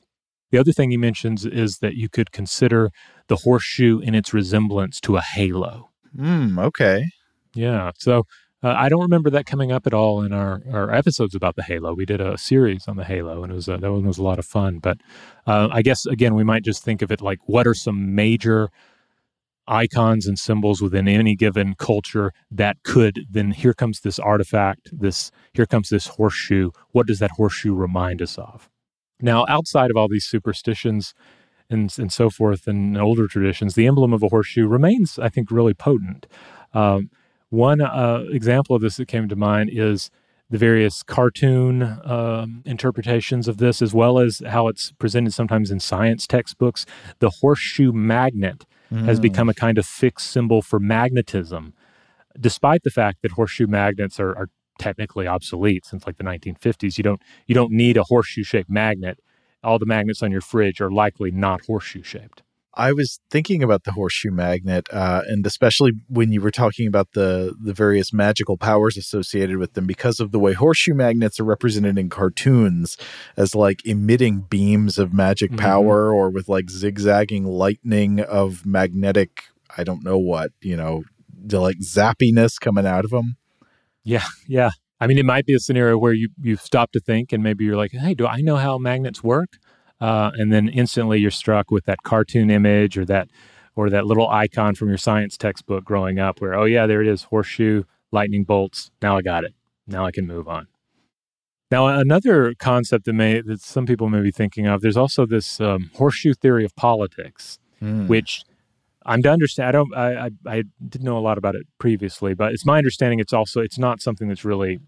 The other thing he mentions is that you could consider the horseshoe in its resemblance to a halo. Hmm. Okay. Yeah. So uh, I don't remember that coming up at all in our, our episodes about the Halo. We did a series on the Halo, and it was uh, that one was a lot of fun. But uh, I guess again, we might just think of it like what are some major icons and symbols within any given culture that could then here comes this artifact, this here comes this horseshoe. What does that horseshoe remind us of? Now, outside of all these superstitions and and so forth and older traditions, the emblem of a horseshoe remains, I think, really potent. Um, one uh, example of this that came to mind is the various cartoon um, interpretations of this, as well as how it's presented sometimes in science textbooks. The horseshoe magnet has Mm. become a kind of fixed symbol for magnetism, despite the fact that horseshoe magnets are, are technically obsolete since like the 1950s. You don't you don't need a horseshoe shaped magnet. All the magnets on your fridge are likely not horseshoe shaped. I was thinking about the horseshoe magnet, uh, and especially when you were talking about the the various magical powers associated with them, because of the way horseshoe magnets are represented in cartoons as like emitting beams of magic Mhm. power, or with like zigzagging lightning of magnetic, I don't know what, you know, the like zappiness coming out of them. Yeah, yeah. I mean, it might be a scenario where you you stop to think, and maybe you're like, "Hey, do I know how magnets work?" Uh, and then instantly you're struck with that cartoon image or that or that little icon from your science textbook growing up, where oh yeah, there it is, horseshoe, lightning bolts. Now I got it. Now I can move on. Now another concept that may that some people may be thinking of. There's also this um, horseshoe theory of politics Hmm. which I'm to understand. I don't. I, I I didn't know a lot about it previously, but it's my understanding. It's also it's not something that's really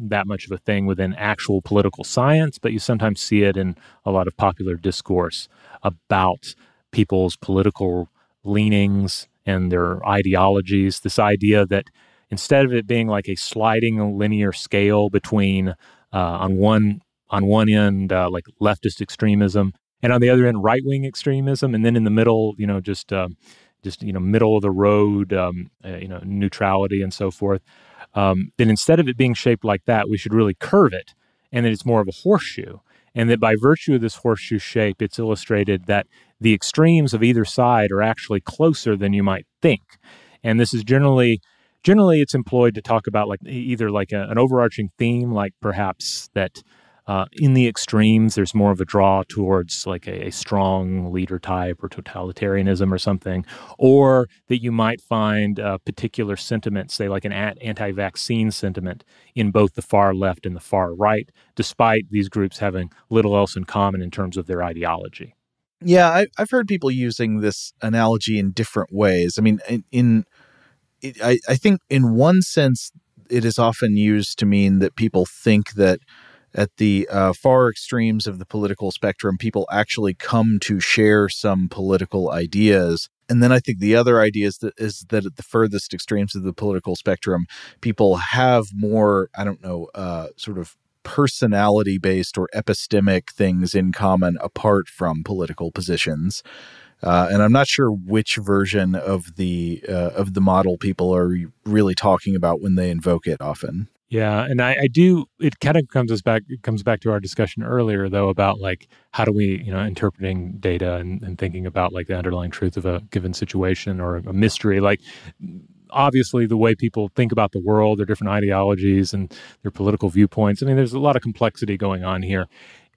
that much of a thing within actual political science, but you sometimes see it in a lot of popular discourse about people's political leanings and their ideologies. This idea that instead of it being like a sliding linear scale between uh, on one on one end uh, like leftist extremism and on the other end right wing extremism, and then in the middle, you know, just um, just you know middle of the road, um, uh, you know, neutrality and so forth. Um, then instead of it being shaped like that, we should really curve it, and that it's more of a horseshoe, and that by virtue of this horseshoe shape, it's illustrated that the extremes of either side are actually closer than you might think, and this is generally generally it's employed to talk about like either like a, an overarching theme, like perhaps that uh, in the extremes, there's more of a draw towards like a, a strong leader type or totalitarianism or something, or that you might find uh, particular sentiments, say like an anti-vaccine sentiment, in both the far left and the far right, despite these groups having little else in common in terms of their ideology. Yeah, I, I've heard people using this analogy in different ways. I mean, in, in I, I think in one sense, it is often used to mean that people think that at the uh, far extremes of the political spectrum, people actually come to share some political ideas. And then I think the other idea is that, is that at the furthest extremes of the political spectrum, people have more, I don't know, uh, sort of personality based or epistemic things in common apart from political positions. Uh, and I'm not sure which version of the uh, of the model people are really talking about when they invoke it often. Yeah, and I, I do. It kind of comes us back. Comes back to our discussion earlier, though, about like how do we, you know, interpreting data and, and thinking about like the underlying truth of a given situation or a mystery. Like, obviously, the way people think about the world, their different ideologies and their political viewpoints. I mean, there's a lot of complexity going on here,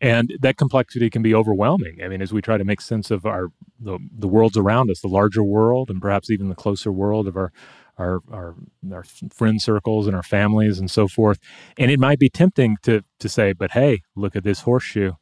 and that complexity can be overwhelming. I mean, as we try to make sense of our the, the worlds around us, the larger world, and perhaps even the closer world of our our our our friend circles and our families and so forth. And it might be tempting to to say, but hey, look at this horseshoe.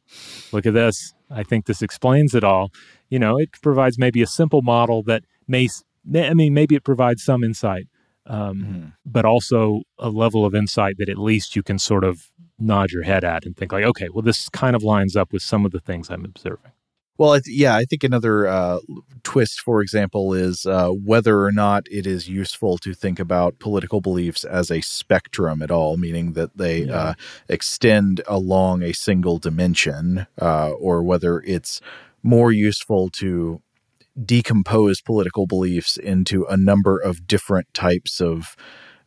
Look at this. I think this explains it all. You know, it provides maybe a simple model that may I mean, maybe it provides some insight, um, mm. but also a level of insight that at least you can sort of nod your head at and think like, okay, well, this kind of lines up with some of the things I'm observing. Well, I th- yeah, I think another uh, twist, for example, is uh, whether or not it is useful to think about political beliefs as a spectrum at all, meaning that they yeah. uh, extend along a single dimension, uh, or whether it's more useful to decompose political beliefs into a number of different types of,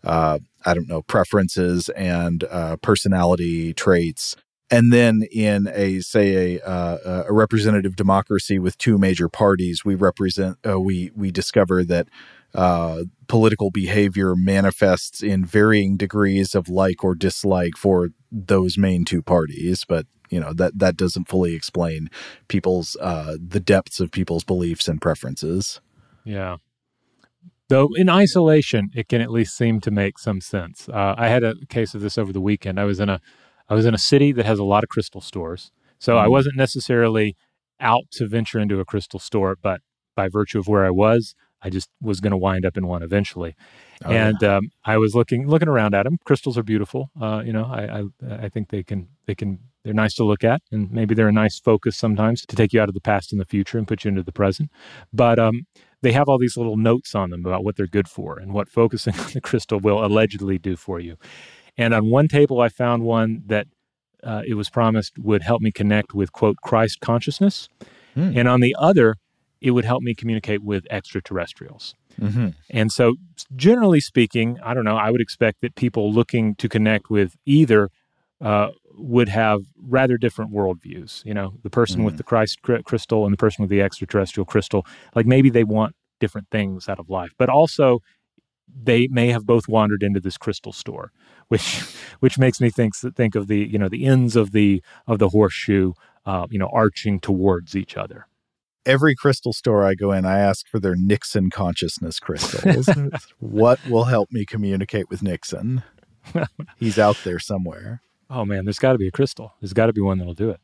uh, I don't know, preferences and uh, personality traits. And then in a say a, uh, a representative democracy with two major parties, we represent uh, we we discover that uh, political behavior manifests in varying degrees of like or dislike for those main two parties. But you know that that doesn't fully explain people's uh, the depths of people's beliefs and preferences. Yeah. Though in isolation, it can at least seem to make some sense. Uh, I had a case of this over the weekend. I was in a I was in a city that has a lot of crystal stores, so mm-hmm. I wasn't necessarily out to venture into a crystal store, but by virtue of where I was, I just was going to wind up in one eventually. Oh, and yeah. um, I was looking looking around at them. Crystals are beautiful. Uh, you know, I, I I think they can they can they're nice to look at, and maybe they're a nice focus sometimes to take you out of the past and the future and put you into the present. But um, they have all these little notes on them about what they're good for and what focusing on the crystal will allegedly do for you. And on one table, I found one that uh, it was promised would help me connect with quote Christ consciousness, mm. and on the other, it would help me communicate with extraterrestrials. Mm-hmm. And so, generally speaking, I don't know. I would expect that people looking to connect with either uh, would have rather different worldviews. You know, the person mm. with the Christ crystal and the person with the extraterrestrial crystal, like maybe they want different things out of life, but also they may have both wandered into this crystal store, which which makes me think think of the you know the ends of the of the horseshoe, uh, you know, arching towards each other. Every crystal store I go in, I ask for their Nixon consciousness crystals. what will help me communicate with Nixon? He's out there somewhere oh man, there's got to be a crystal. There's got to be one that'll do it.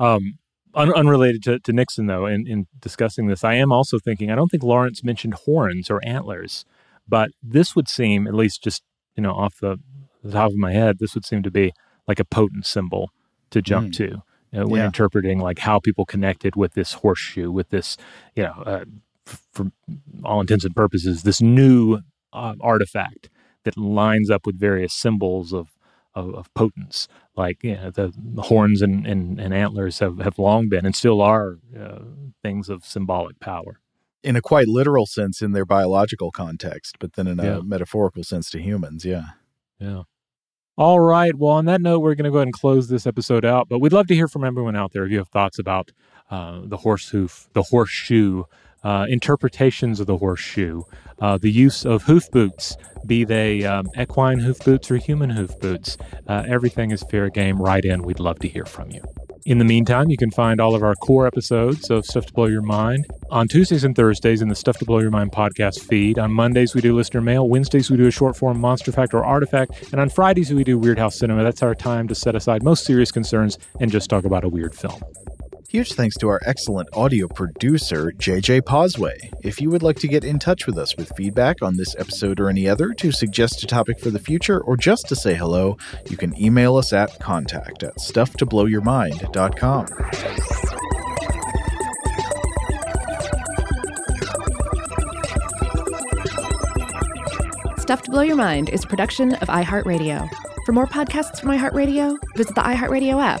Um, un- unrelated to, to, Nixon, though, in, in discussing this, I am also thinking, I don't think Lawrence mentioned horns or antlers, but this would seem, at least just, you know, off the, the top of my head, this would seem to be like a potent symbol to jump mm. to. When yeah. interpreting like how people connected with this horseshoe, with this, you know, uh, for all intents and purposes, this new uh, artifact that lines up with various symbols of of, of potence. Like you know, the, the horns and, and, and, antlers have, have long been and still are uh, things of symbolic power. In a quite literal sense in their biological context, but then in a yeah. metaphorical sense to humans. Yeah. Yeah. All right. Well, on that note, we're going to go ahead and close this episode out. But we'd love to hear from everyone out there if you have thoughts about uh, the horse hoof, the horseshoe, uh, interpretations of the horseshoe, uh, the use of hoof boots, be they um, equine hoof boots or human hoof boots. Uh, everything is fair game. Write in. We'd love to hear from you. In the meantime, you can find all of our core episodes of Stuff to Blow Your Mind on Tuesdays and Thursdays in the Stuff to Blow Your Mind podcast feed. On Mondays, we do listener mail. Wednesdays, we do a short form monster fact or artifact. And on Fridays, we do Weirdhouse Cinema. That's our time to set aside most serious concerns and just talk about a weird film. Huge thanks to our excellent audio producer, JJ Posway. If you would like to get in touch with us with feedback on this episode or any other, to suggest a topic for the future, or just to say hello, you can email us at contact at stufftoblowyourmind.com. Stuff to Blow Your Mind is a production of iHeartRadio. For more podcasts from iHeartRadio, visit the iHeartRadio app